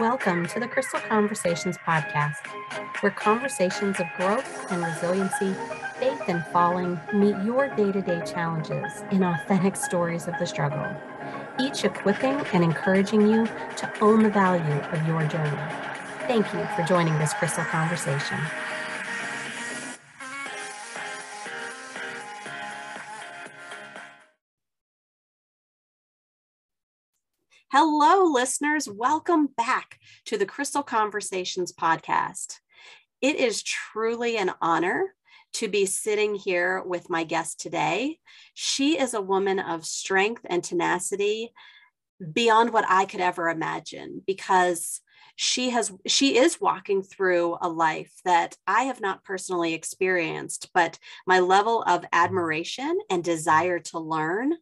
Welcome to the Crystal Conversations podcast, where conversations of growth and resiliency, faith and falling meet your day to day challenges in authentic stories of the struggle, each equipping and encouraging you to own the value of your journey. Thank you for joining this Crystal Conversation. Hello, listeners. Welcome back to the Crystal Conversations podcast. It is truly an honor to be sitting here with my guest today. She is a woman of strength and tenacity beyond what I could ever imagine because she has she is walking through a life that I have not personally experienced but my level of admiration and desire to learn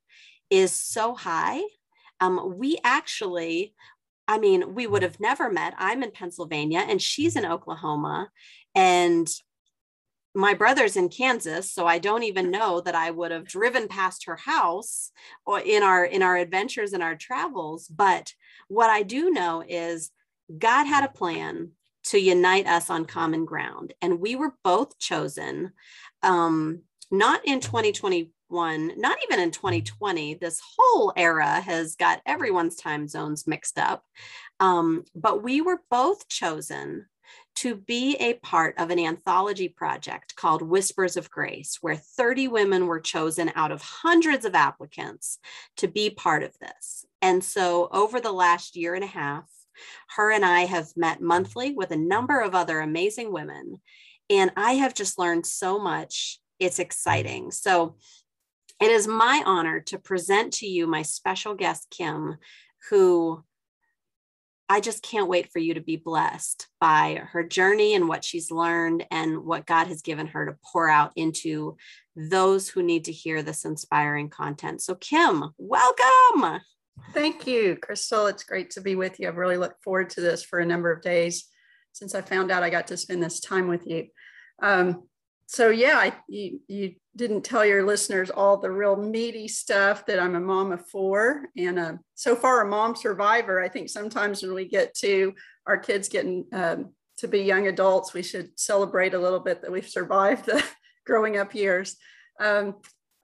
is so high um, we actually, I mean, we would have never met. I'm in Pennsylvania and she's in Oklahoma. And my brother's in Kansas, so I don't even know that I would have driven past her house or in our in our adventures and our travels. But what I do know is God had a plan to unite us on common ground, and we were both chosen. Um, not in 2020 one, not even in 2020, this whole era has got everyone's time zones mixed up. Um, but we were both chosen to be a part of an anthology project called Whispers of Grace, where 30 women were chosen out of hundreds of applicants to be part of this. And so over the last year and a half, her and I have met monthly with a number of other amazing women. And I have just learned so much. It's exciting. So it is my honor to present to you my special guest, Kim, who I just can't wait for you to be blessed by her journey and what she's learned and what God has given her to pour out into those who need to hear this inspiring content. So, Kim, welcome. Thank you, Crystal. It's great to be with you. I've really looked forward to this for a number of days since I found out I got to spend this time with you. Um, so yeah, I, you, you didn't tell your listeners all the real meaty stuff that I'm a mom of four and uh, so far a mom survivor. I think sometimes when we get to our kids getting um, to be young adults, we should celebrate a little bit that we've survived the growing up years. Um,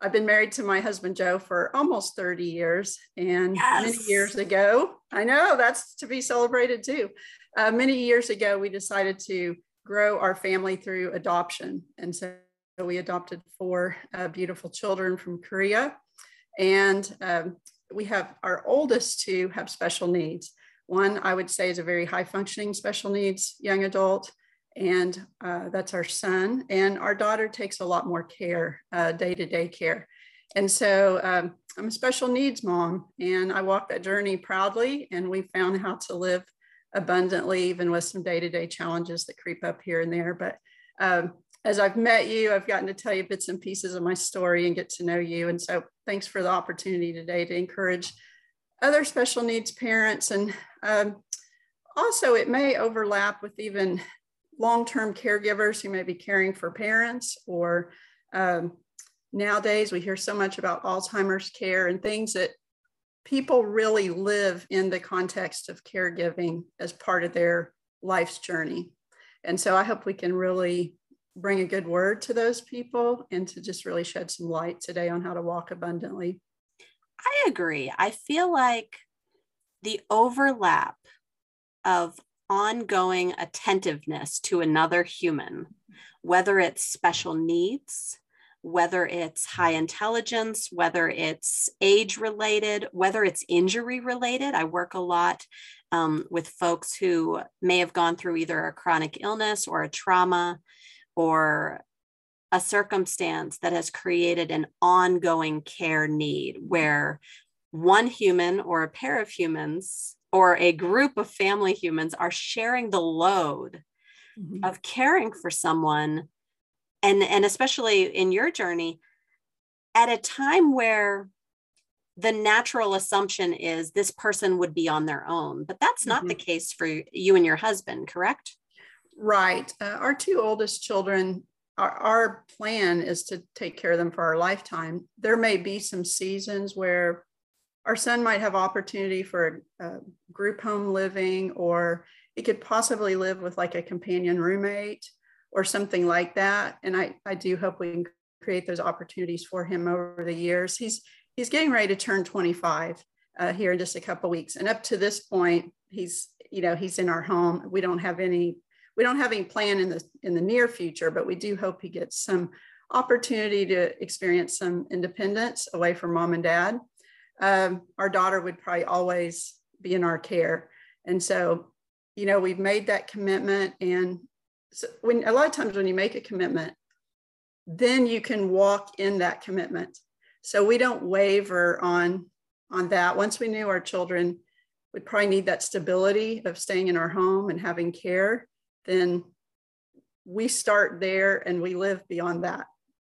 I've been married to my husband Joe for almost 30 years, and yes. many years ago, I know that's to be celebrated too. Uh, many years ago, we decided to grow our family through adoption. And so we adopted four uh, beautiful children from Korea. And um, we have our oldest two have special needs. One, I would say, is a very high functioning special needs young adult. And uh, that's our son. And our daughter takes a lot more care, day to day care. And so um, I'm a special needs mom, and I walk that journey proudly. And we found how to live abundantly, even with some day to day challenges that creep up here and there. But um, as I've met you, I've gotten to tell you bits and pieces of my story and get to know you. And so thanks for the opportunity today to encourage other special needs parents. And um, also, it may overlap with even long term caregivers who may be caring for parents or um, nowadays we hear so much about Alzheimer's care and things that people really live in the context of caregiving as part of their life's journey. And so I hope we can really bring a good word to those people and to just really shed some light today on how to walk abundantly. I agree. I feel like the overlap of ongoing attentiveness to another human, whether it's special needs, whether it's high intelligence, whether it's age related, whether it's injury related. I work a lot um, with folks who may have gone through either a chronic illness or a trauma or a circumstance that has created an ongoing care need where one human or a pair of humans or a group of family humans are sharing the load mm-hmm. of caring for someone and and especially in your journey at a time where the natural assumption is this person would be on their own but that's not mm-hmm. the case for you and your husband correct? Right. Uh, our two oldest children our, our plan is to take care of them for our lifetime. There may be some seasons where our son might have opportunity for a, a group home living, or he could possibly live with like a companion roommate or something like that. And I, I do hope we can create those opportunities for him over the years. He's he's getting ready to turn 25 uh, here in just a couple weeks, and up to this point, he's you know he's in our home. We don't have any we don't have any plan in the in the near future, but we do hope he gets some opportunity to experience some independence away from mom and dad. Um, our daughter would probably always be in our care, and so you know we've made that commitment. And so when a lot of times when you make a commitment, then you can walk in that commitment. So we don't waver on on that. Once we knew our children would probably need that stability of staying in our home and having care, then we start there and we live beyond that.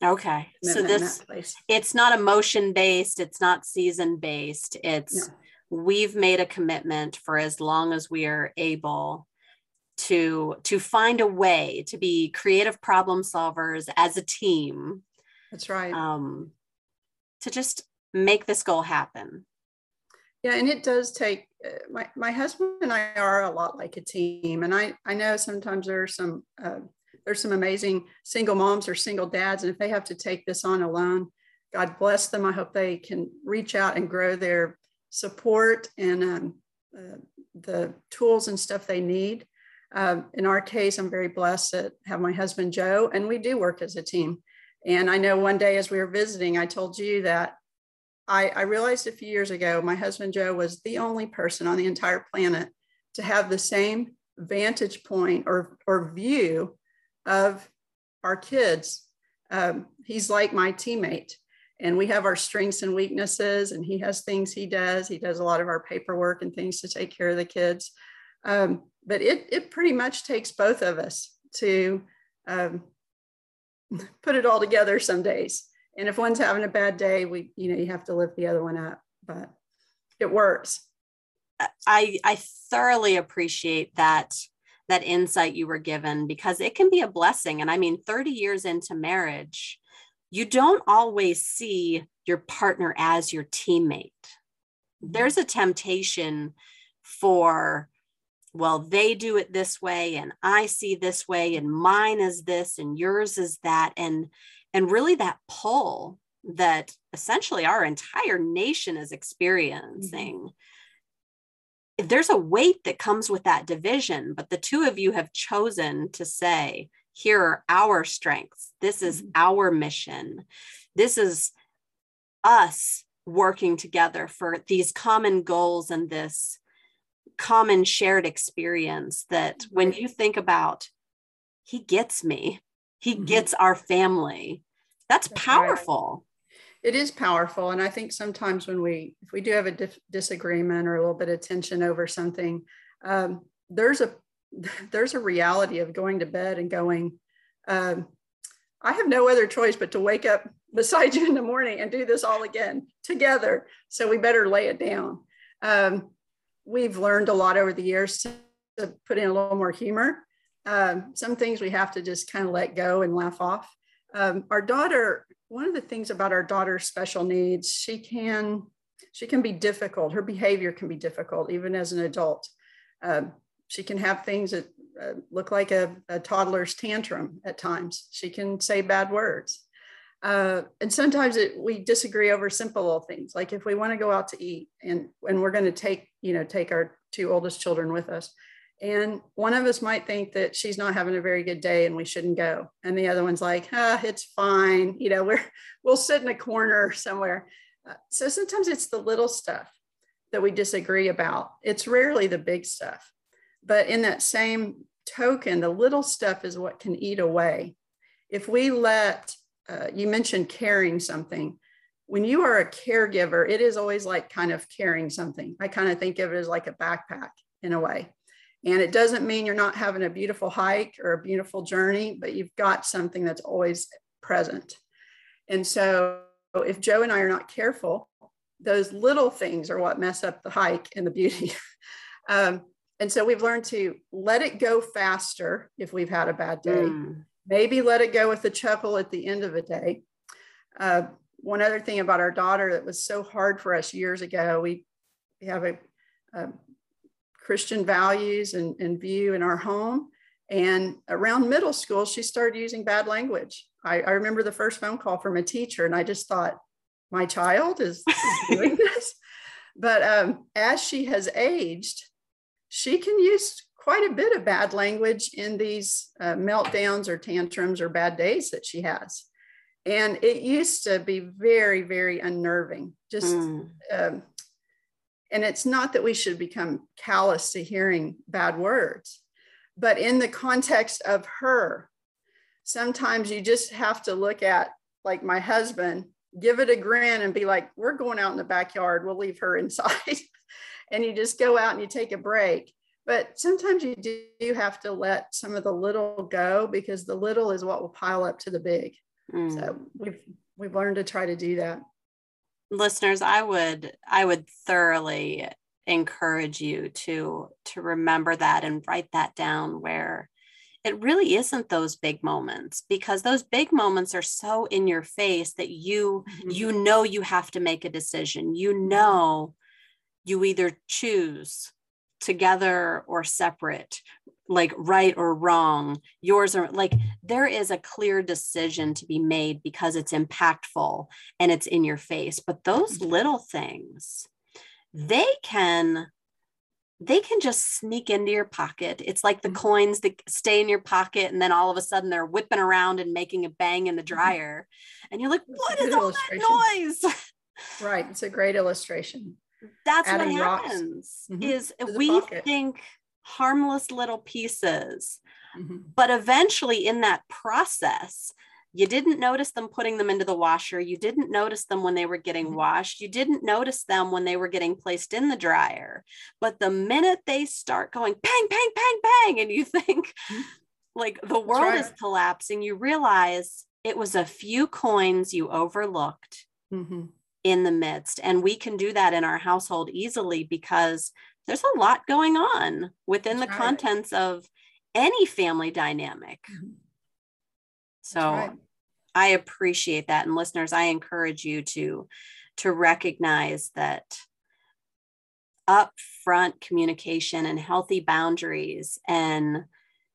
Okay. So this it's not emotion based, it's not season based. It's no. we've made a commitment for as long as we are able to to find a way to be creative problem solvers as a team. That's right. Um to just make this goal happen. Yeah, and it does take uh, my my husband and I are a lot like a team, and I I know sometimes there are some uh, there's some amazing single moms or single dads, and if they have to take this on alone, God bless them. I hope they can reach out and grow their support and um, uh, the tools and stuff they need. Um, in our case, I'm very blessed to have my husband Joe, and we do work as a team. And I know one day as we were visiting, I told you that I, I realized a few years ago my husband Joe was the only person on the entire planet to have the same vantage point or, or view of our kids. Um, he's like my teammate, and we have our strengths and weaknesses, and he has things he does. He does a lot of our paperwork and things to take care of the kids. Um, but it, it pretty much takes both of us to um, put it all together some days. And if one's having a bad day we you know you have to lift the other one up but it works. I i thoroughly appreciate that that insight you were given because it can be a blessing. And i mean 30 years into marriage you don't always see your partner as your teammate. Mm-hmm. there's a temptation for well, they do it this way and I see this way and mine is this and yours is that. And and really that pull that essentially our entire nation is experiencing mm-hmm. there's a weight that comes with that division but the two of you have chosen to say here are our strengths this is mm-hmm. our mission this is us working together for these common goals and this common shared experience that when you think about he gets me he mm-hmm. gets our family that's, that's powerful right. it is powerful and i think sometimes when we if we do have a dif- disagreement or a little bit of tension over something um, there's a there's a reality of going to bed and going um, i have no other choice but to wake up beside you in the morning and do this all again together so we better lay it down um, we've learned a lot over the years to, to put in a little more humor um, some things we have to just kind of let go and laugh off. Um, our daughter, one of the things about our daughter's special needs, she can she can be difficult. Her behavior can be difficult even as an adult. Um, she can have things that uh, look like a, a, toddler's tantrum at times. She can say bad words. Uh, and sometimes it, we disagree over simple little things, like if we want to go out to eat and, and we're going to take, you know, take our two oldest children with us and one of us might think that she's not having a very good day and we shouldn't go. And the other one's like, ah, it's fine. You know, we're, we'll sit in a corner somewhere. Uh, so sometimes it's the little stuff that we disagree about. It's rarely the big stuff. But in that same token, the little stuff is what can eat away. If we let, uh, you mentioned carrying something. When you are a caregiver, it is always like kind of carrying something. I kind of think of it as like a backpack in a way and it doesn't mean you're not having a beautiful hike or a beautiful journey, but you've got something that's always present. And so if Joe and I are not careful, those little things are what mess up the hike and the beauty. um, and so we've learned to let it go faster if we've had a bad day. Mm. Maybe let it go with a chuckle at the end of a day. Uh, one other thing about our daughter that was so hard for us years ago, we, we have a, a Christian values and, and view in our home. And around middle school, she started using bad language. I, I remember the first phone call from a teacher, and I just thought, my child is, is doing this. But um, as she has aged, she can use quite a bit of bad language in these uh, meltdowns or tantrums or bad days that she has. And it used to be very, very unnerving. Just, mm. um, and it's not that we should become callous to hearing bad words, but in the context of her, sometimes you just have to look at, like my husband, give it a grin and be like, we're going out in the backyard, we'll leave her inside. and you just go out and you take a break but sometimes you do have to let some of the little go because the little is what will pile up to the big mm. so we've we've learned to try to do that listeners i would i would thoroughly encourage you to to remember that and write that down where it really isn't those big moments because those big moments are so in your face that you mm-hmm. you know you have to make a decision you know you either choose together or separate like right or wrong yours are like there is a clear decision to be made because it's impactful and it's in your face but those mm-hmm. little things they can they can just sneak into your pocket it's like the mm-hmm. coins that stay in your pocket and then all of a sudden they're whipping around and making a bang in the mm-hmm. dryer and you're like what is all that noise right it's a great illustration that's what happens mm-hmm. is we pocket. think harmless little pieces mm-hmm. but eventually in that process you didn't notice them putting them into the washer you didn't notice them when they were getting mm-hmm. washed you didn't notice them when they were getting placed in the dryer but the minute they start going bang bang bang bang and you think mm-hmm. like the world right. is collapsing you realize it was a few coins you overlooked mm-hmm in the midst. And we can do that in our household easily because there's a lot going on within That's the right. contents of any family dynamic. Mm-hmm. So right. I appreciate that. And listeners, I encourage you to to recognize that upfront communication and healthy boundaries and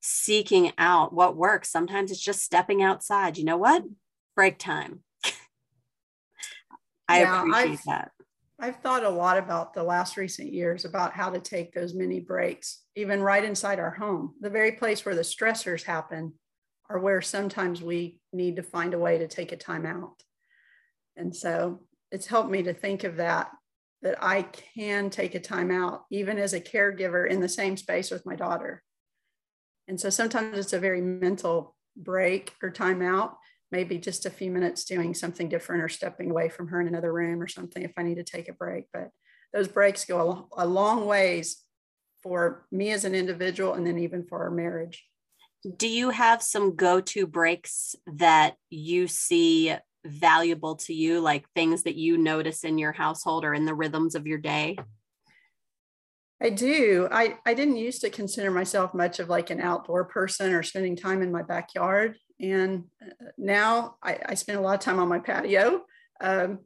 seeking out what works. Sometimes it's just stepping outside. You know what? Break time. I yeah, appreciate I've, that. I've thought a lot about the last recent years about how to take those mini breaks, even right inside our home. The very place where the stressors happen are where sometimes we need to find a way to take a time out. And so it's helped me to think of that, that I can take a time out, even as a caregiver in the same space with my daughter. And so sometimes it's a very mental break or time out maybe just a few minutes doing something different or stepping away from her in another room or something if I need to take a break. But those breaks go a, long ways for me as an individual and then even for our marriage. Do you have some go to breaks that you see valuable to you, like things that you notice in your household or in the rhythms of your day? I do. I, I didn't used to consider myself much of like an outdoor person or spending time in my backyard. And uh, now I, I spend a lot of time on my patio. Um,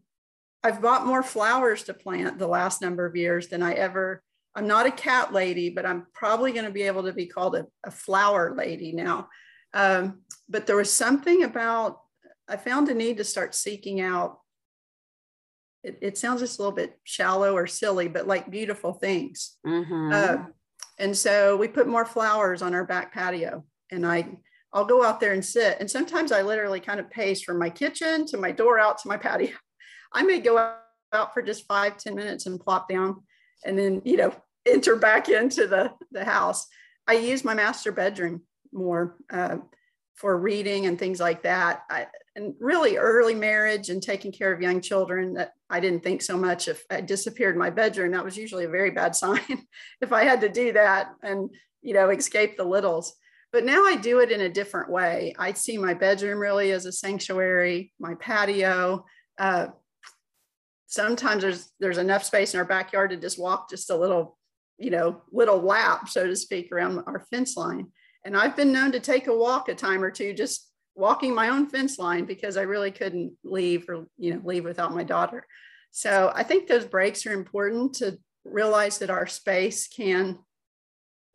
I've bought more flowers to plant the last number of years than I ever. I'm not a cat lady, but I'm probably going to be able to be called a, a flower lady now. Um, but there was something about, I found a need to start seeking out. It, it sounds just a little bit shallow or silly, but like beautiful things. Mm-hmm. Uh, and so we put more flowers on our back patio. And I I'll go out there and sit. And sometimes I literally kind of pace from my kitchen to my door out to my patio. I may go out for just five ten minutes and plop down and then, you know, enter back into the, the house. I use my master bedroom more uh, for reading and things like that. I, and really early marriage and taking care of young children that I didn't think so much if I disappeared in my bedroom, that was usually a very bad sign if I had to do that and, you know, escape the littles. But now I do it in a different way. I see my bedroom really as a sanctuary, my patio. Uh, sometimes there's there's enough space in our backyard to just walk just a little, you know, little lap, so to speak, around our fence line. And I've been known to take a walk a time or two, just walking my own fence line because I really couldn't leave or you know leave without my daughter. So I think those breaks are important to realize that our space can.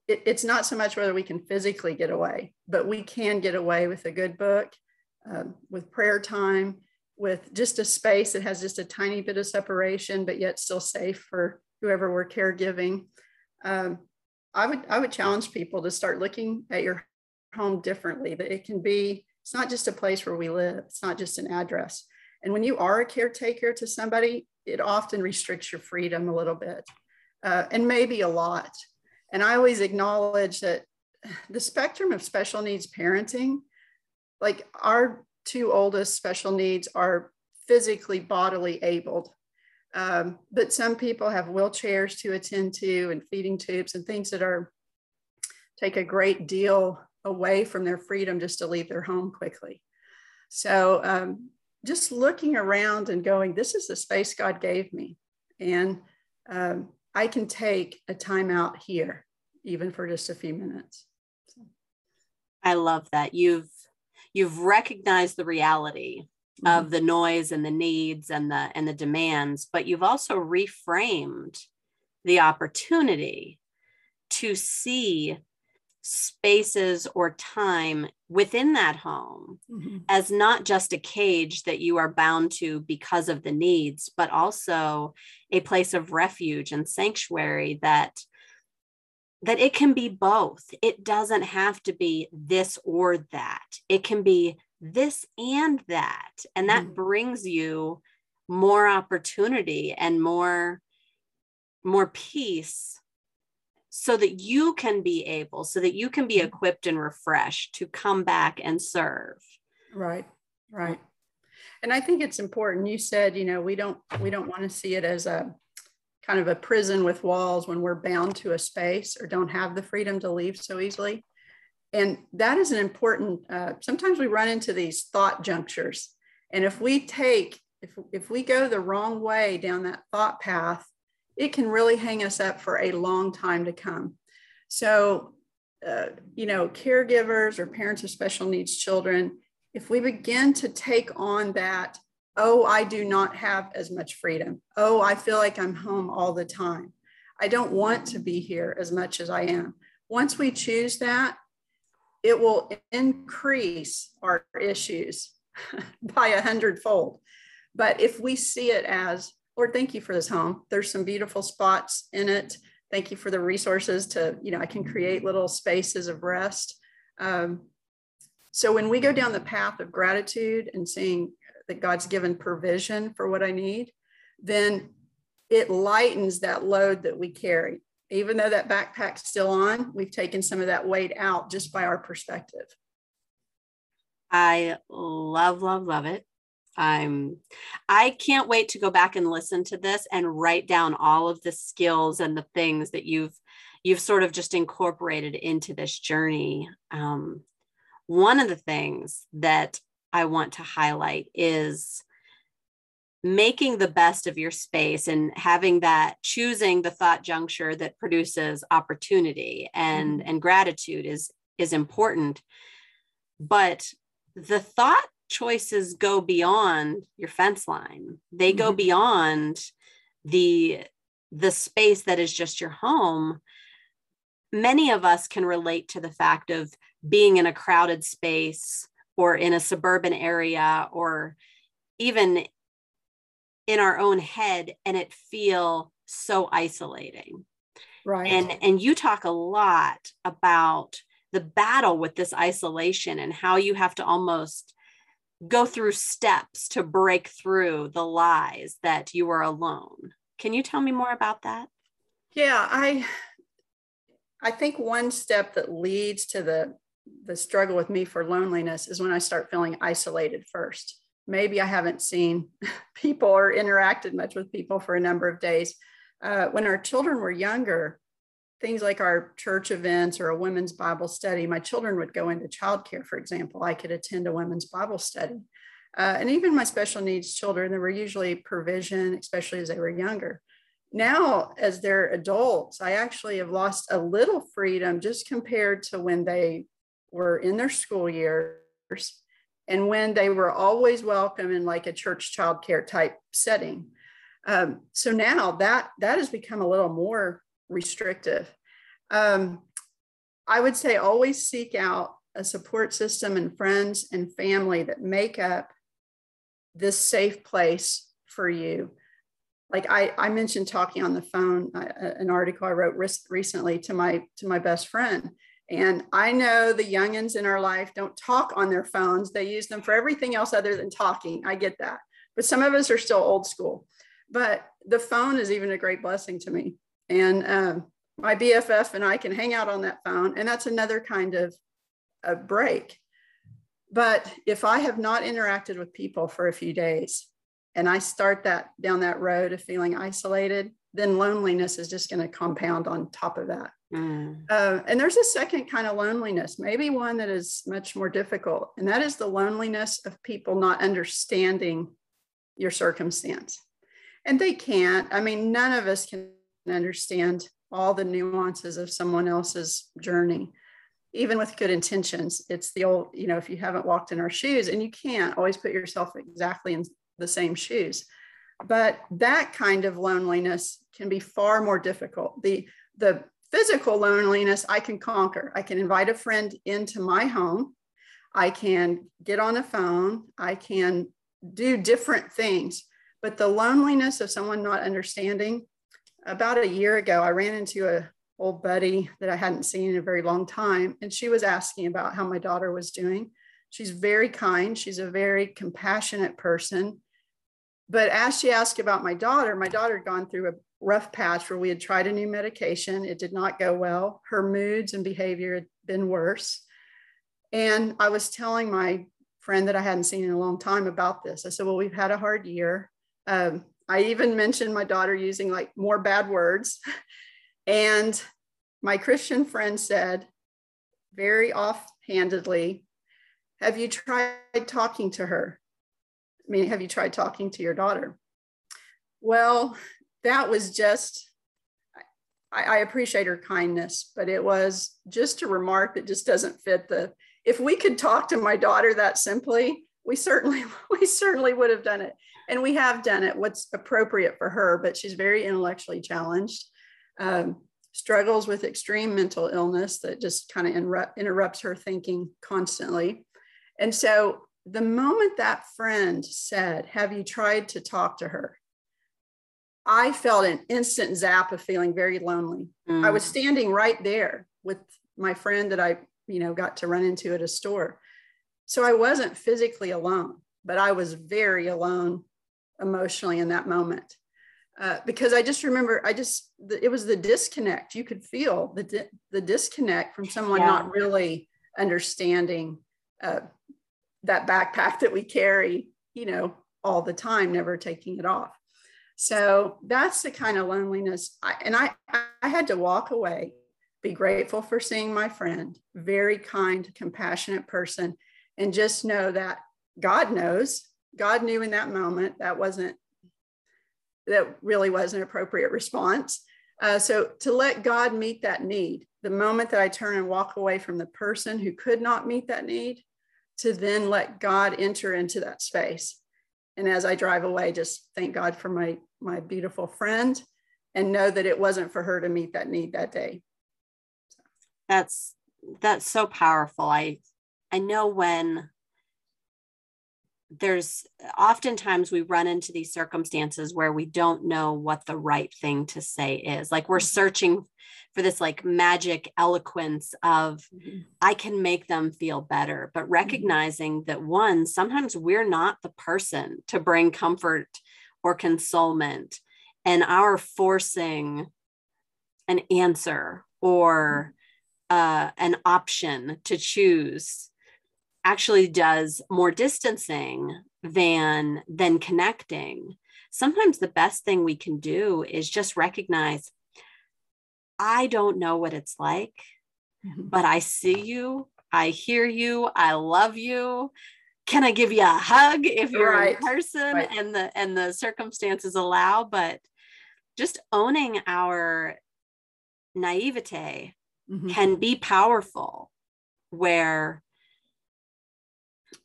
It, it's not so much whether we can physically get away, but we can get away with a good book, um, with prayer time, with just a space that has just a tiny bit of separation, but yet still safe for whoever we're caregiving. Um, I would I would challenge people to start looking at your home differently. That it can be it's not just a place where we live. It's not just an address. And when you are a caretaker to somebody, it often restricts your freedom a little bit, uh, and maybe a lot. And I always acknowledge that the spectrum of special needs parenting, like our two oldest special needs are physically bodily abled. Um, but some people have wheelchairs to attend to and feeding tubes and things that are take a great deal away from their freedom just to leave their home quickly. So um, just looking around and going, this is the space God gave me. And um, I can take a time out here, even for just a few minutes. So. I love that. You've you've recognized the reality mm-hmm. of the noise and the needs and the and the demands but you've also reframed the opportunity to see spaces or time within that home mm-hmm. as not just a cage that you are bound to because of the needs, but also a place of refuge and sanctuary that that it can be both. It doesn't have to be this or that. It can be this and that. And that mm. brings you more opportunity and more more peace so that you can be able so that you can be mm-hmm. equipped and refreshed to come back and serve right right and i think it's important you said you know we don't we don't want to see it as a kind of a prison with walls when we're bound to a space or don't have the freedom to leave so easily. And that is an important, uh, sometimes we run into these thought junctures. And if we take, if, if we go the wrong way down that thought path, it can really hang us up for a long time to come. So, uh, you know, caregivers or parents of special needs children, if we begin to take on that oh, I do not have as much freedom. Oh, I feel like I'm home all the time. I don't want to be here as much as I am. Once we choose that, it will increase our issues by a hundredfold. But if we see it as, Lord, thank you for this home. There's some beautiful spots in it. Thank you for the resources to, you know, I can create little spaces of rest. Um, so when we go down the path of gratitude and seeing that God's given provision for what I need, then it lightens that load that we carry. Even though that backpack's still on, we've taken some of that weight out just by our perspective. I love, love, love it. I'm I can't wait to go back and listen to this and write down all of the skills and the things that you've you've sort of just incorporated into this journey. Um, one of the things that I want to highlight is making the best of your space and having that choosing the thought juncture that produces opportunity and mm-hmm. and gratitude is is important but the thought choices go beyond your fence line. They mm-hmm. go beyond the the space that is just your home. Many of us can relate to the fact of being in a crowded space or in a suburban area or even in our own head and it feel so isolating. Right. And and you talk a lot about the battle with this isolation and how you have to almost go through steps to break through the lies that you are alone can you tell me more about that yeah i i think one step that leads to the the struggle with me for loneliness is when I start feeling isolated first. Maybe I haven't seen people or interacted much with people for a number of days. Uh, when our children were younger, things like our church events or a women's Bible study, my children would go into childcare, for example. I could attend a women's Bible study. Uh, and even my special needs children, there were usually provision, especially as they were younger. Now, as they're adults, I actually have lost a little freedom just compared to when they were in their school years and when they were always welcome in like a church childcare type setting. Um, so now that that has become a little more restrictive. Um, I would say always seek out a support system and friends and family that make up this safe place for you. Like I, I mentioned talking on the phone, I, an article I wrote recently to my to my best friend, and I know the youngins in our life don't talk on their phones. They use them for everything else other than talking. I get that. But some of us are still old school. But the phone is even a great blessing to me. And um, my BFF and I can hang out on that phone. And that's another kind of a break. But if I have not interacted with people for a few days and I start that down that road of feeling isolated, then loneliness is just going to compound on top of that. Mm. Uh, and there's a second kind of loneliness, maybe one that is much more difficult, and that is the loneliness of people not understanding your circumstance. And they can't. I mean, none of us can understand all the nuances of someone else's journey, even with good intentions. It's the old, you know, if you haven't walked in our shoes, and you can't always put yourself exactly in the same shoes. But that kind of loneliness can be far more difficult. The the physical loneliness I can conquer. I can invite a friend into my home. I can get on the phone. I can do different things. But the loneliness of someone not understanding, about a year ago, I ran into a old buddy that I hadn't seen in a very long time. And she was asking about how my daughter was doing. She's very kind. She's a very compassionate person. But as she asked about my daughter, my daughter had gone through a rough patch where we had tried a new medication. It did not go well. Her moods and behavior had been worse. And I was telling my friend that I hadn't seen in a long time about this. I said, Well, we've had a hard year. Um, I even mentioned my daughter using like more bad words. and my Christian friend said, very offhandedly, Have you tried talking to her? I mean, have you tried talking to your daughter? Well, that was just I, I, appreciate her kindness, but it was just a remark that just doesn't fit the. If we could talk to my daughter that simply, we certainly we certainly would have done it, and we have done it. What's appropriate for her, but she's very intellectually challenged, um, struggles with extreme mental illness that just kind of interrupt, interrupts her thinking constantly, and so the moment that friend said, "Have you tried to talk to her?" I felt an instant zap of feeling very lonely. Mm. I was mm. standing right there with my friend that I, you know, got to run into at a store. So I wasn't physically alone, but I was very alone emotionally in that moment. Uh, because I just remember, I just, it was the disconnect. You could feel the, di- the disconnect from someone yeah. not really understanding uh, that backpack that we carry, you know, all the time, never taking it off. So that's the kind of loneliness. I, and I, I had to walk away, be grateful for seeing my friend, very kind, compassionate person, and just know that God knows. God knew in that moment that wasn't, that really was an appropriate response. Uh, so to let God meet that need, the moment that I turn and walk away from the person who could not meet that need, to then let God enter into that space. And as i drive away just thank god for my my beautiful friend and know that it wasn't for her to meet that need that day. That's that's so powerful. I i know when there's oftentimes we run into these circumstances where we don't know what the right thing to say is like we're mm-hmm. searching for this like magic eloquence of mm-hmm. i can make them feel better but mm-hmm. recognizing mm-hmm. that one sometimes we're not the person to bring comfort or consolement and our forcing an answer or mm-hmm. uh, an option to choose actually does more distancing than than connecting sometimes the best thing we can do is just recognize I don't know what it's like, mm-hmm. but I see you, I hear you, I love you. Can I give you a hug if you're right. in person right. and the and the circumstances allow? But just owning our naivete mm-hmm. can be powerful where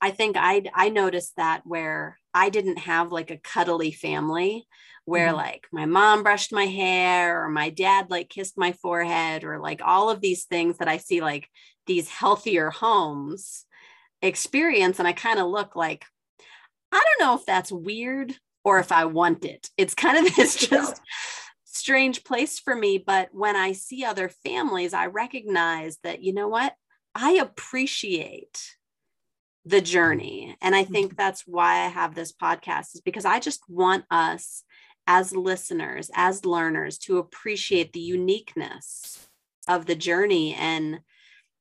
I think I I noticed that where I didn't have like a cuddly family where mm-hmm. like my mom brushed my hair or my dad like kissed my forehead or like all of these things that I see like these healthier homes experience and I kind of look like I don't know if that's weird or if I want it. It's kind of this just strange place for me. But when I see other families, I recognize that, you know what? I appreciate the journey. And I think mm-hmm. that's why I have this podcast, is because I just want us as listeners, as learners, to appreciate the uniqueness of the journey and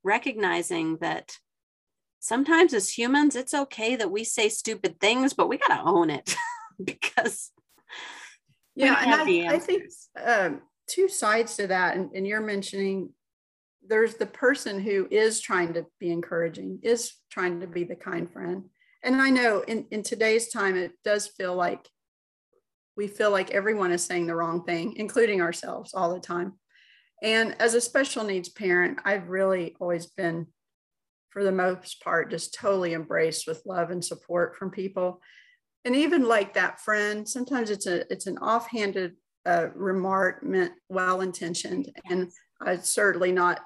recognizing that sometimes as humans, it's okay that we say stupid things, but we got to own it because. Yeah, and I, I, think um, two sides to that. And, and you're mentioning there's the person who is trying to be encouraging, is trying to be the kind friend. And I know in, in today's time, it does feel like we feel like everyone is saying the wrong thing, including ourselves all the time. And as a special needs parent, I've really always been for the most part, just totally embraced with love and support from people. And even like that friend, sometimes it's a it's an offhanded uh, remark meant well intentioned, and I'd certainly not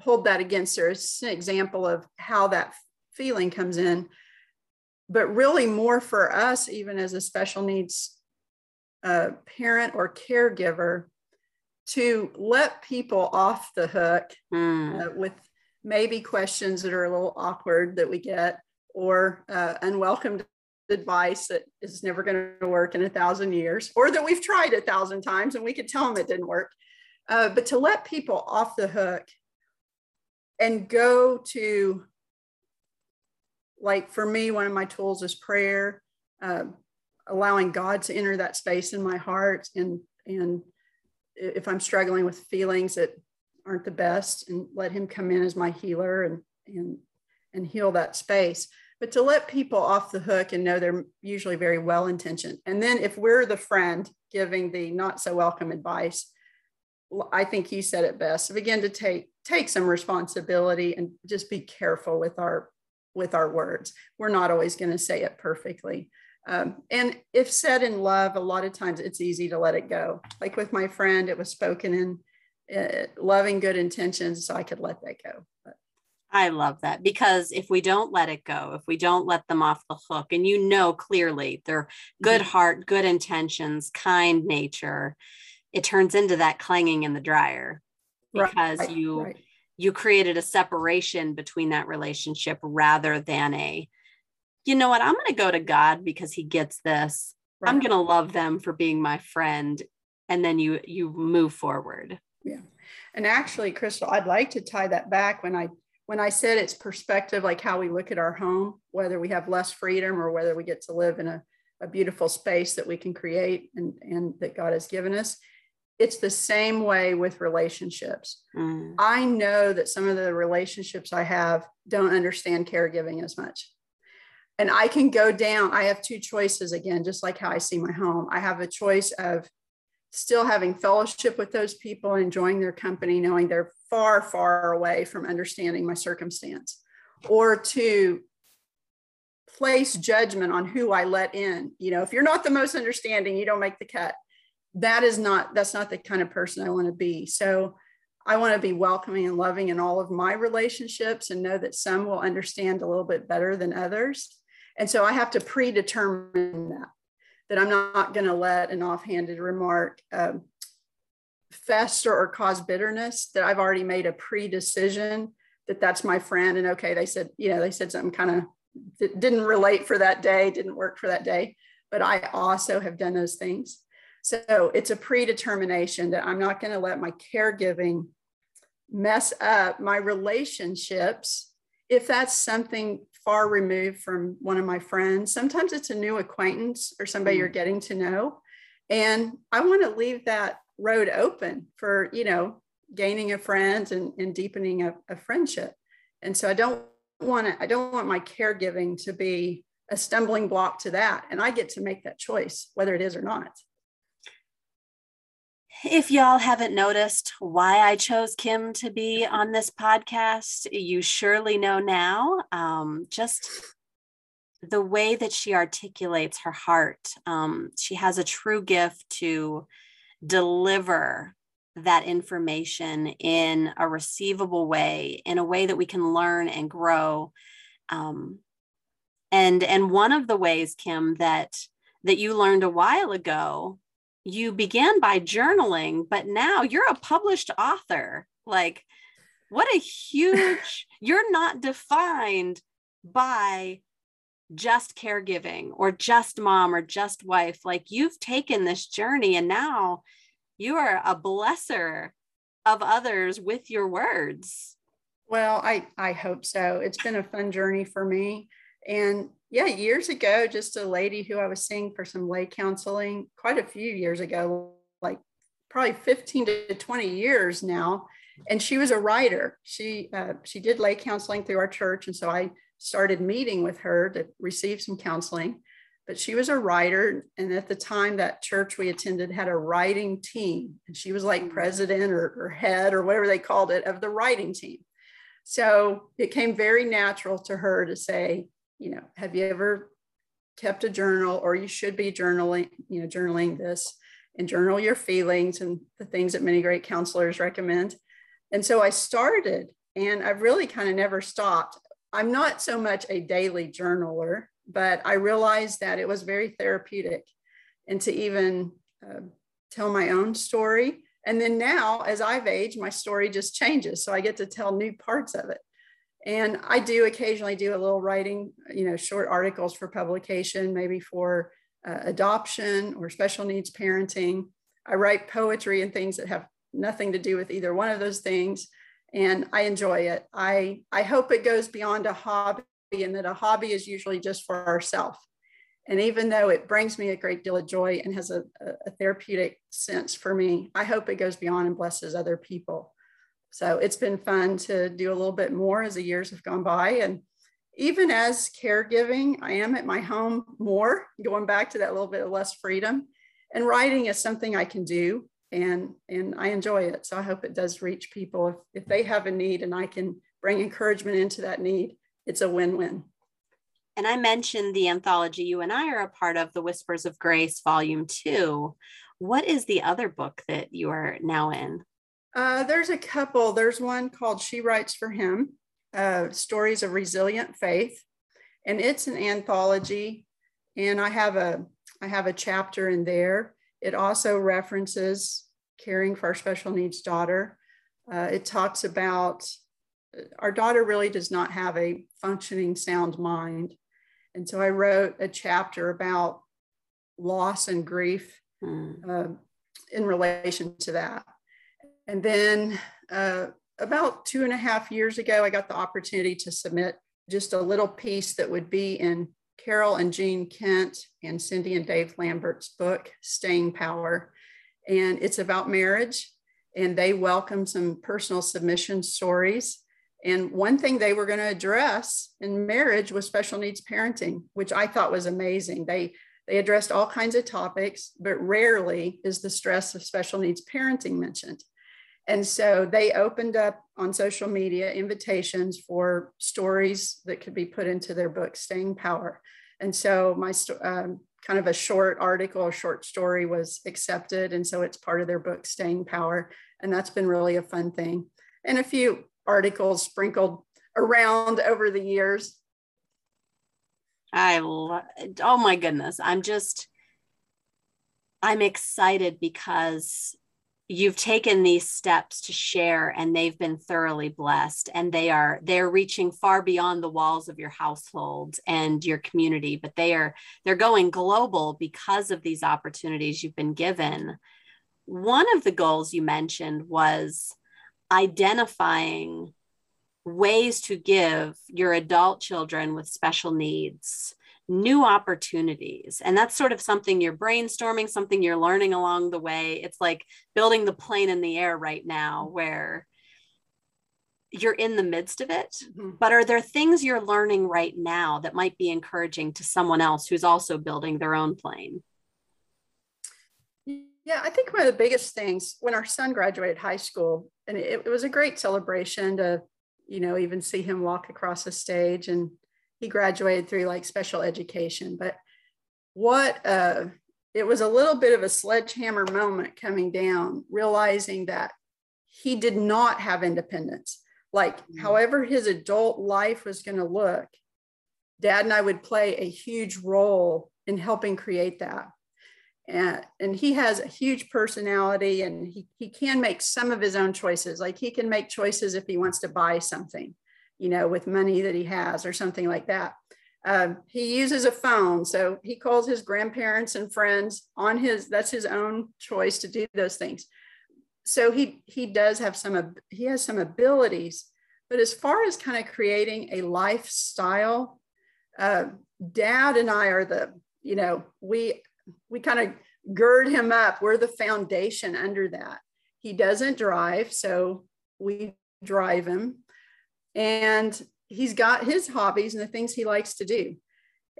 hold that against her. It's an example of how that feeling comes in, but really more for us, even as a special needs uh, parent or caregiver, to let people off the hook mm. uh, with maybe questions that are a little awkward that we get or uh, unwelcome advice that is never going to work in a thousand years or that we've tried a thousand times and we could tell them it didn't work uh, but to let people off the hook and go to like for me one of my tools is prayer uh, allowing god to enter that space in my heart and and if i'm struggling with feelings that aren't the best and let him come in as my healer and and and heal that space. But to let people off the hook and know they're usually very well intentioned and then if we're the friend giving the not so welcome advice i think you said it best. Begin to take take some responsibility and just be careful with our with our words we're not always going to say it perfectly um, and if said in love a lot of times it's easy to let it go like with my friend it was spoken in uh, loving good intentions so i could let that go but. i love that because if we don't let it go if we don't let them off the hook and you know clearly they're good mm-hmm. heart good intentions kind nature it turns into that clanging in the dryer because right, you right. you created a separation between that relationship rather than a you know what? I'm going to go to god because he gets this. I'm going to love them for being my friend and then you you move forward. Yeah. And actually crystal i'd like to tie that back when i when i said it's perspective like how we look at our home whether we have less freedom or whether we get to live in a, a beautiful space that we can create and and that god has given us it's the same way with relationships mm. i know that some of the relationships i have don't understand caregiving as much and i can go down i have two choices again just like how i see my home i have a choice of still having fellowship with those people, enjoying their company, knowing they're far, far away from understanding my circumstance, or to place judgment on who I let in. You know, if you're not the most understanding, you don't make the cut. That is not, that's not the kind of person I want to be. So I want to be welcoming and loving in all of my relationships and know that some will understand a little bit better than others. And so I have to predetermine that that I'm not going to let an offhanded remark um, fester or cause bitterness, that I've already made a pre decision that that's my friend. And okay, they said, you know, they said something kind of didn't relate for that day, didn't work for that day, but I also have done those things. So it's a predetermination that I'm not going to let my caregiving mess up my relationships if that's something far removed from one of my friends. Sometimes it's a new acquaintance or somebody mm. you're getting to know. And I want to leave that road open for, you know, gaining a friend and, and deepening a, a friendship. And so I don't want to, I don't want my caregiving to be a stumbling block to that. And I get to make that choice, whether it is or not. If y'all haven't noticed why I chose Kim to be on this podcast, you surely know now. Um, just the way that she articulates her heart. Um, she has a true gift to deliver that information in a receivable way, in a way that we can learn and grow. Um, and and one of the ways, Kim, that that you learned a while ago, you began by journaling, but now you're a published author. Like, what a huge! you're not defined by just caregiving or just mom or just wife. Like you've taken this journey and now you are a blesser of others with your words. Well, I, I hope so. It's been a fun journey for me. And yeah, years ago, just a lady who I was seeing for some lay counseling quite a few years ago, like probably 15 to 20 years now. And she was a writer. She uh, she did lay counseling through our church. And so I started meeting with her to receive some counseling. But she was a writer. And at the time, that church we attended had a writing team. And she was like mm. president or, or head or whatever they called it of the writing team. So it came very natural to her to say, you know, have you ever kept a journal or you should be journaling, you know, journaling this and journal your feelings and the things that many great counselors recommend. And so I started and I've really kind of never stopped. I'm not so much a daily journaler, but I realized that it was very therapeutic and to even uh, tell my own story. And then now, as I've aged, my story just changes. So I get to tell new parts of it. And I do occasionally do a little writing, you know, short articles for publication, maybe for uh, adoption or special needs parenting. I write poetry and things that have nothing to do with either one of those things and I enjoy it. I, I hope it goes beyond a hobby and that a hobby is usually just for ourselves. And even though it brings me a great deal of joy and has a, a, therapeutic sense for me, I hope it goes beyond and blesses other people. So it's been fun to do a little bit more as the years have gone by. And even as caregiving, I am at my home more, going back to that little bit of less freedom. And writing is something I can do and and I enjoy it. So I hope it does reach people if if they have a need and I can bring encouragement into that need. It's a win-win. And I mentioned the anthology you and I are a part of, the Whispers of Grace, Volume Two. What is the other book that you are now in? Uh, there's a couple. There's one called She Writes for Him uh, Stories of Resilient Faith. And it's an anthology. And I have a I have a chapter in there. It also references caring for our special needs daughter. Uh, it talks about our daughter really does not have a functioning sound mind. And so I wrote a chapter about loss and grief mm. uh, in relation to that. And then uh, about two and a half years ago, I got the opportunity to submit just a little piece that would be in Carol and Gene Kent and Cindy and Dave Lambert's book, Staying Power and it's about marriage. And they welcome some personal submission stories. And one thing they were going to address in marriage was special needs parenting, which I thought was amazing. They they addressed all kinds of topics, but rarely is the stress of special needs parenting mentioned. And so they opened up on social media invitations for stories that could be put into their book, Staying Power. And so my um, kind of a short article, a short story was accepted. And so it's part of their book, Staying Power. And that's been really a fun thing. And a few articles sprinkled around over the years. I love, oh my goodness. I'm just, I'm excited because you've taken these steps to share and they've been thoroughly blessed and they are they're reaching far beyond the walls of your household and your community but they are they're going global because of these opportunities you've been given. One of the goals you mentioned was identifying ways to give your adult children with special needs new opportunities. And that's sort of something you're brainstorming, something you're learning along the way. It's like building the plane in the air right now, where you're in the midst of it. Mm-hmm. But are there things you're learning right now that might be encouraging to someone else who's also building their own plane? Yeah, I think one of the biggest things when our son graduated high school, and it, it was a great celebration to, you know, even see him walk across the stage and he graduated through like special education. But what uh, it was a little bit of a sledgehammer moment coming down, realizing that he did not have independence. Like, mm-hmm. however, his adult life was going to look, dad and I would play a huge role in helping create that. And, and he has a huge personality and he, he can make some of his own choices. Like, he can make choices if he wants to buy something, you know, with money that he has or something like that. Um, he uses a phone, so he calls his grandparents and friends on his. That's his own choice to do those things. So he he does have some he has some abilities, but as far as kind of creating a lifestyle, uh, Dad and I are the you know we we kind of gird him up. We're the foundation under that. He doesn't drive, so we drive him, and he's got his hobbies and the things he likes to do.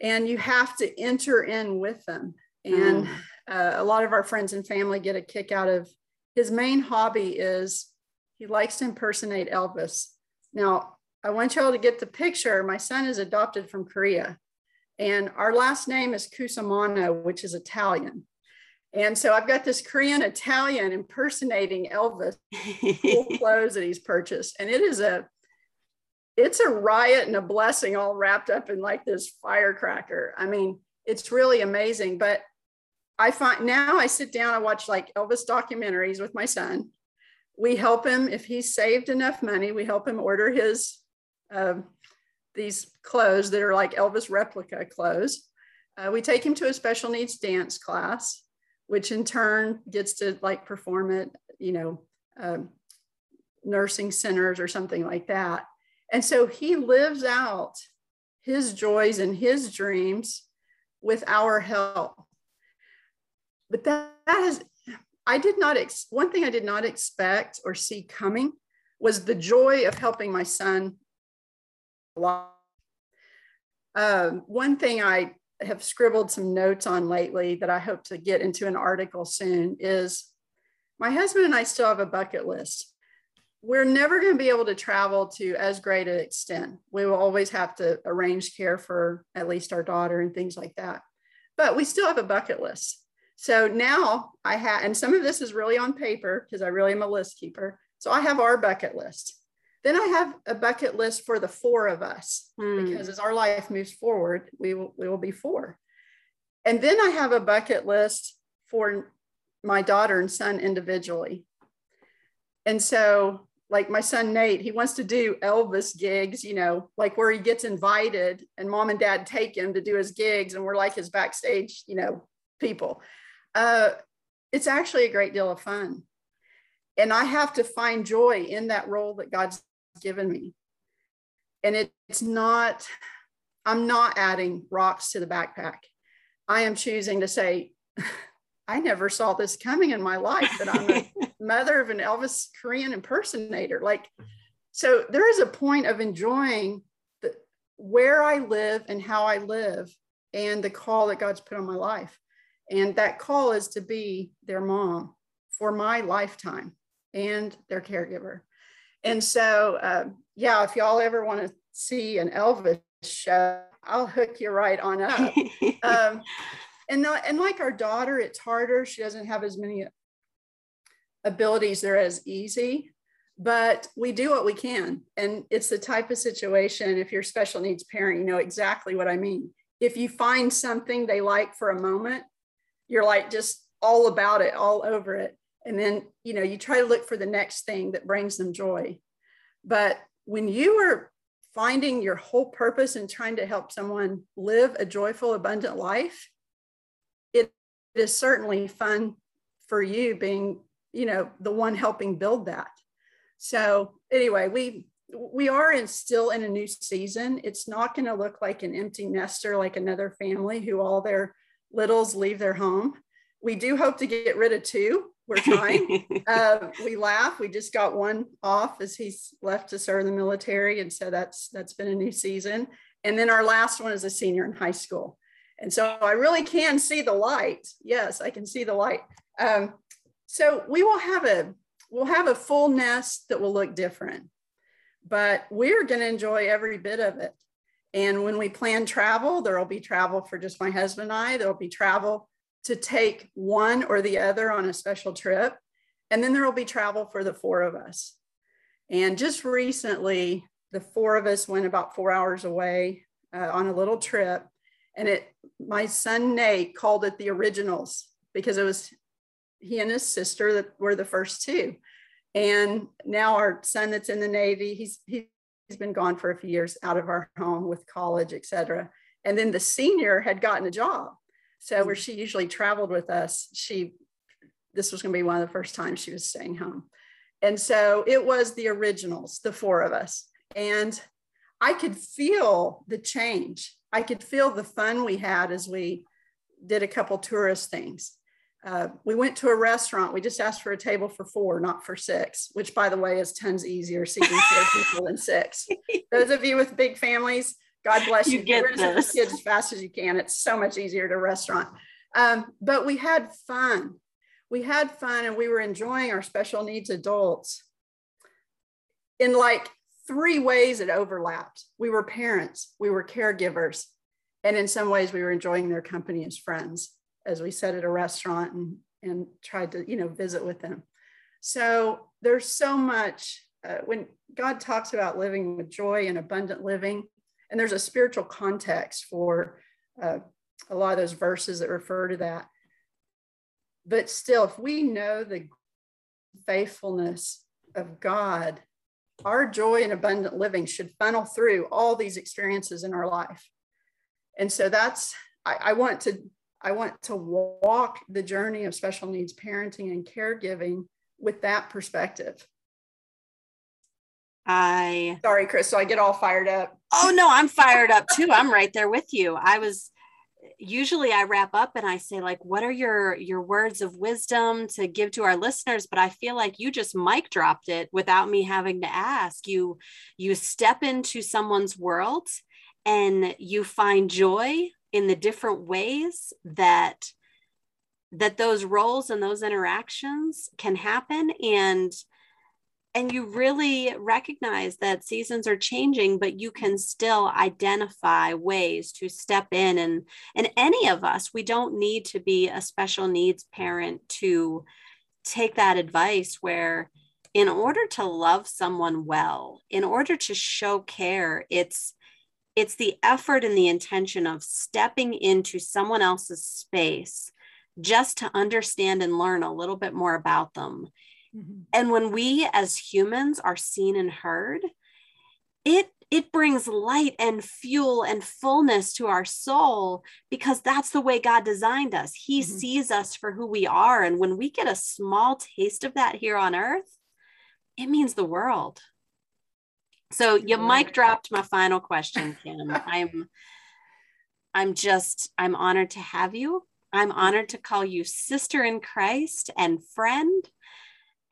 And you have to enter in with them. And mm. uh, a lot of our friends and family get a kick out of his main hobby is he likes to impersonate elvis. Now i want y'all to get the picture. My son is adopted from korea. And our last name is cusimano which is italian. And so I've got this Korean Italian impersonating Elvis full clothes that he's purchased. And it is a it's a riot and a blessing all wrapped up in like this firecracker. I mean, it's really amazing. But I find now I sit down, I watch like Elvis documentaries with my son. We help him if he's saved enough money, we help him order his uh, these clothes that are like Elvis replica clothes. Uh, we take him to a special needs dance class, which in turn gets to like perform at, you know, um, nursing centers or something like that. And so he lives out his joys and his dreams with our help. But that, that is, I did not, ex- one thing I did not expect or see coming was the joy of helping my son. Um, one thing I have scribbled some notes on lately that I hope to get into an article soon is my husband and I still have a bucket list we're never going to be able to travel to as great an extent. We will always have to arrange care for at least our daughter and things like that. But we still have a bucket list. So now I have, and some of this is really on paper because I really am a list keeper. So I have our bucket list. Then I have a bucket list for the four of us hmm. because as our life moves forward, we will, we will be four. And then I have a bucket list for my daughter and son individually. And so like my son Nate, he wants to do Elvis gigs, you know, like where he gets invited and mom and dad take him to do his gigs and we're like his backstage, you know, people. Uh, it's actually a great deal of fun. And I have to find joy in that role that God's given me. And it, it's not, I'm not adding rocks to the backpack. I am choosing to say, I never saw this coming in my life that I'm a mother of an Elvis Korean impersonator. Like, so there is a point of enjoying the, where I live and how I live and the call that God's put on my life. And that call is to be their mom for my lifetime and their caregiver. And so, uh, yeah, if y'all ever want to see an Elvis show, I'll hook you right on up. um, and not, and like our daughter, it's harder. She doesn't have as many abilities They're as easy, but we do what we can. And it's the type of situation, if you're a special needs parent, you know exactly what I mean. If you find something they like for a moment, you're like just all about it, all over it. And then, you know, you try to look for the next thing that brings them joy. But when you are finding your whole purpose and trying to help someone live a joyful, abundant life, is certainly fun for you being you know the one helping build that. So anyway we we are in still in a new season. It's not going to look like an empty nester like another family who all their littles leave their home. We do hope to get rid of two. We're trying. Uh, we laugh. We just got one off as he's left to serve the military. And so that's that's been a new season. And then our last one is a senior in high school and so I really can see the light. Yes, I can see the light. Um, so we will have a we'll have a full nest that will look different, but we're going to enjoy every bit of it. And when we plan travel, there will be travel for just my husband and I. There will be travel to take one or the other on a special trip. And then there will be travel for the four of us. And just recently, the four of us went about four hours away uh, on a little trip. And it, my son Nate called it the originals because it was he and his sister that were the first two. And now our son that's in the Navy, he's he's been gone for a few years out of our home with college, et cetera. And then the senior had gotten a job. So where she usually traveled with us, she this was going to be one of the first times she was staying home. And so it was the originals, the four of us. And I could feel the change. I could feel the fun we had as we did a couple tourist things. Uh, we went to a restaurant. We just asked for a table for four, not for six, which, by the way, is tons easier seating four people than six. Those of you with big families, God bless you. You get this. kids as fast as you can. It's so much easier to restaurant. Um, but we had fun. We had fun, and we were enjoying our special needs adults in like three ways it overlapped. We were parents, we were caregivers, and in some ways, we were enjoying their company as friends as we sat at a restaurant and, and tried to, you know, visit with them. So there's so much uh, when God talks about living with joy and abundant living, and there's a spiritual context for uh, a lot of those verses that refer to that. But still, if we know the faithfulness of God, our joy and abundant living should funnel through all these experiences in our life. And so that's, I, I want to I want to walk the journey of special needs parenting and caregiving with that perspective. I Sorry, Chris. So I get all fired up. Oh no, I'm fired up too. I'm right there with you. I was usually I wrap up and I say like what are your your words of wisdom to give to our listeners but I feel like you just mic dropped it without me having to ask. You you step into someone's world and you find joy in the different ways that that those roles and those interactions can happen and and you really recognize that seasons are changing but you can still identify ways to step in and and any of us we don't need to be a special needs parent to take that advice where in order to love someone well in order to show care it's it's the effort and the intention of stepping into someone else's space just to understand and learn a little bit more about them Mm-hmm. And when we as humans are seen and heard, it it brings light and fuel and fullness to our soul because that's the way God designed us. He mm-hmm. sees us for who we are. And when we get a small taste of that here on earth, it means the world. So you yeah. mic dropped my final question, Kim. I'm I'm just I'm honored to have you. I'm honored to call you sister in Christ and friend.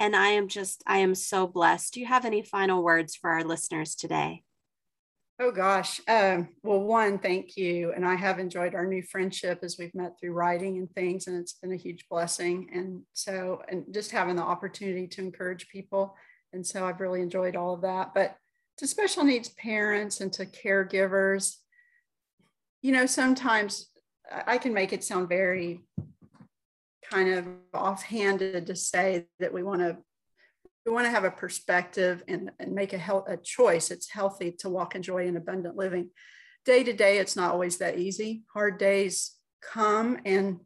And I am just, I am so blessed. Do you have any final words for our listeners today? Oh gosh. Um, well, one, thank you. And I have enjoyed our new friendship as we've met through writing and things, and it's been a huge blessing. And so, and just having the opportunity to encourage people. And so I've really enjoyed all of that. But to special needs parents and to caregivers, you know, sometimes I can make it sound very kind of offhanded to say that we want to we want to have a perspective and, and make a, health, a choice. It's healthy to walk in joy and abundant living. Day to day, it's not always that easy. Hard days come, and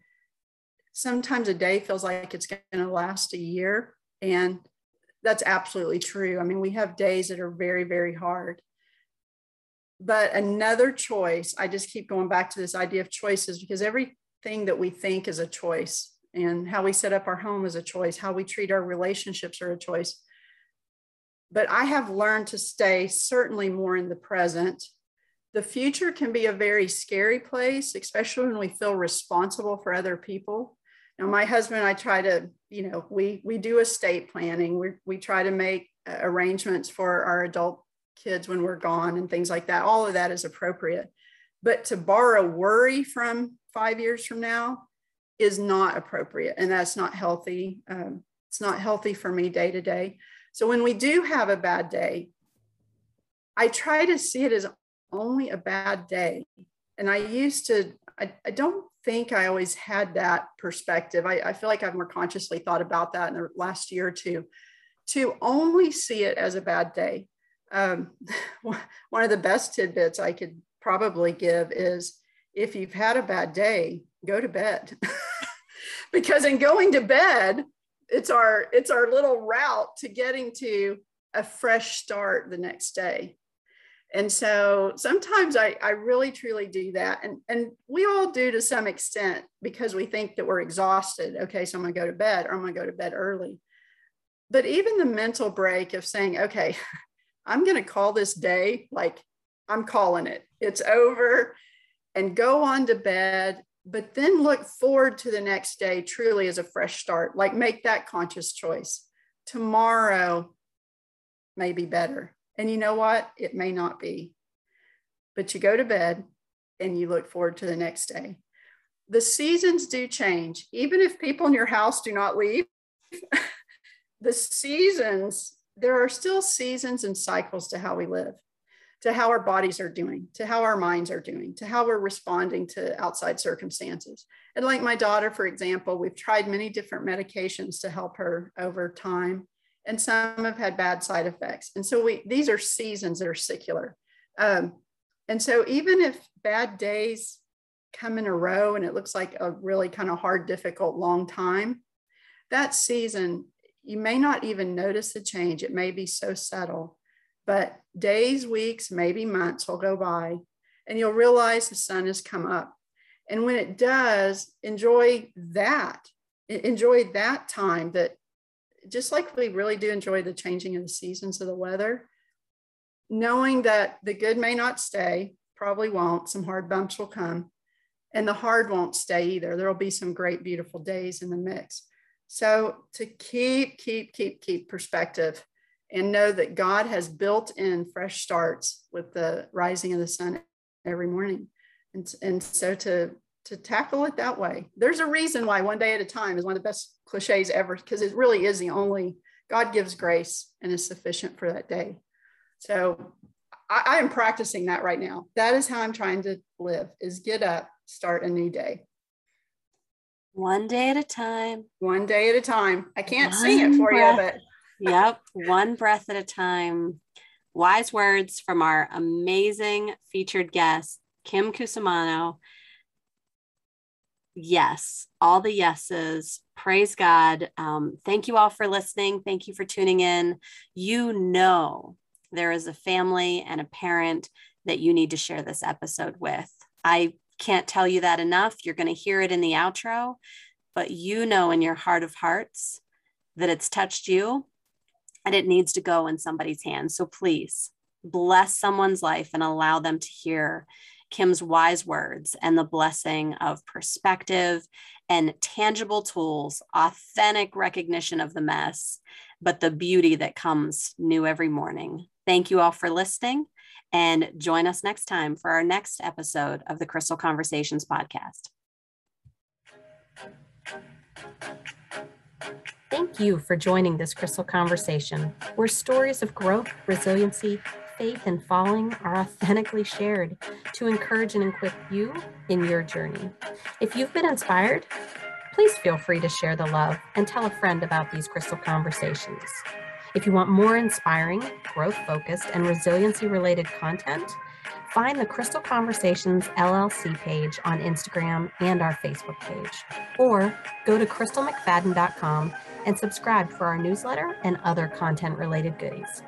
sometimes a day feels like it's going to last a year. And that's absolutely true. I mean, we have days that are very, very hard. But another choice, I just keep going back to this idea of choices because everything that we think is a choice and how we set up our home is a choice how we treat our relationships are a choice. But i have learned to stay certainly more in the present. The future can be a very scary place especially when we feel responsible for other people. Now my husband and i try to you know we we do estate planning. We, we try to make uh, arrangements for our adult kids when we're gone and things like that. All of that is appropriate. But to borrow worry from five years from now is not appropriate and that's not healthy. Um, it's not healthy for me day to day. So when we do have a bad day, I try to see it as only a bad day. And I used to, I, I don't think I always had that perspective. I, I feel like I've more consciously thought about that in the last year or two to only see it as a bad day. Um, one of the best tidbits I could probably give is if you've had a bad day, go to bed. because in going to bed, it's our it's our little route to getting to a fresh start the next day. And so sometimes I, I really truly do that. And, and we all do to some extent because we think that we're exhausted. Okay, so I'm gonna go to bed or I'm gonna go to bed early. But even the mental break of saying, okay, I'm gonna call this day like I'm calling it, it's over, and go on to bed but then look forward to the next day truly as a fresh start. Like make that conscious choice. Tomorrow may be better. And you know what? It may not be. But you go to bed and you look forward to the next day. The seasons do change. Even if people in your house do not leave, the seasons, there are still seasons and cycles to how we live to how our bodies are doing, to how our minds are doing, to how we're responding to outside circumstances. And like my daughter, for example, we've tried many different medications to help her over time, and some have had bad side effects. And so we these are seasons that are secular. Um, and so even if bad days come in a row and it looks like a really kind of hard, difficult, long time, that season, you may not even notice the change. It may be so subtle but days, weeks, maybe months will go by and you'll realize the sun has come up. And when it does, enjoy that. Enjoy that time that just like we really do enjoy the changing of the seasons of the weather, knowing that the good may not stay, probably won't, some hard bumps will come, and the hard won't stay either. There will be some great, beautiful days in the mix. So to keep, keep, keep, keep perspective and know that God has built in fresh starts with the rising of the sun every morning. And, and so to, to tackle it that way, there's a reason why one day at a time is one of the best cliches ever, because it really is the only, God gives grace and is sufficient for that day. So I, I am practicing that right now. That is how I'm trying to live is get up, start a new day. One day at a time. One day at a time. I can't One sing it for breath. you, but yep, one breath at a time. Wise words from our amazing featured guest, Kim Cusimano. Yes, all the yeses. Praise God. Um, thank you all for listening. Thank you for tuning in. You know, there is a family and a parent that you need to share this episode with. I can't tell you that enough. You're going to hear it in the outro, but you know in your heart of hearts that it's touched you and it needs to go in somebody's hands. So please bless someone's life and allow them to hear Kim's wise words and the blessing of perspective and tangible tools, authentic recognition of the mess, but the beauty that comes new every morning. Thank you all for listening and join us next time for our next episode of the Crystal Conversations podcast. Thank you for joining this Crystal Conversation, where stories of growth, resiliency, faith, and falling are authentically shared to encourage and equip you in your journey. If you've been inspired, please feel free to share the love and tell a friend about these Crystal Conversations. If you want more inspiring, growth focused, and resiliency related content, find the Crystal Conversations LLC page on Instagram and our Facebook page, or go to crystalmcfadden.com and subscribe for our newsletter and other content related goodies.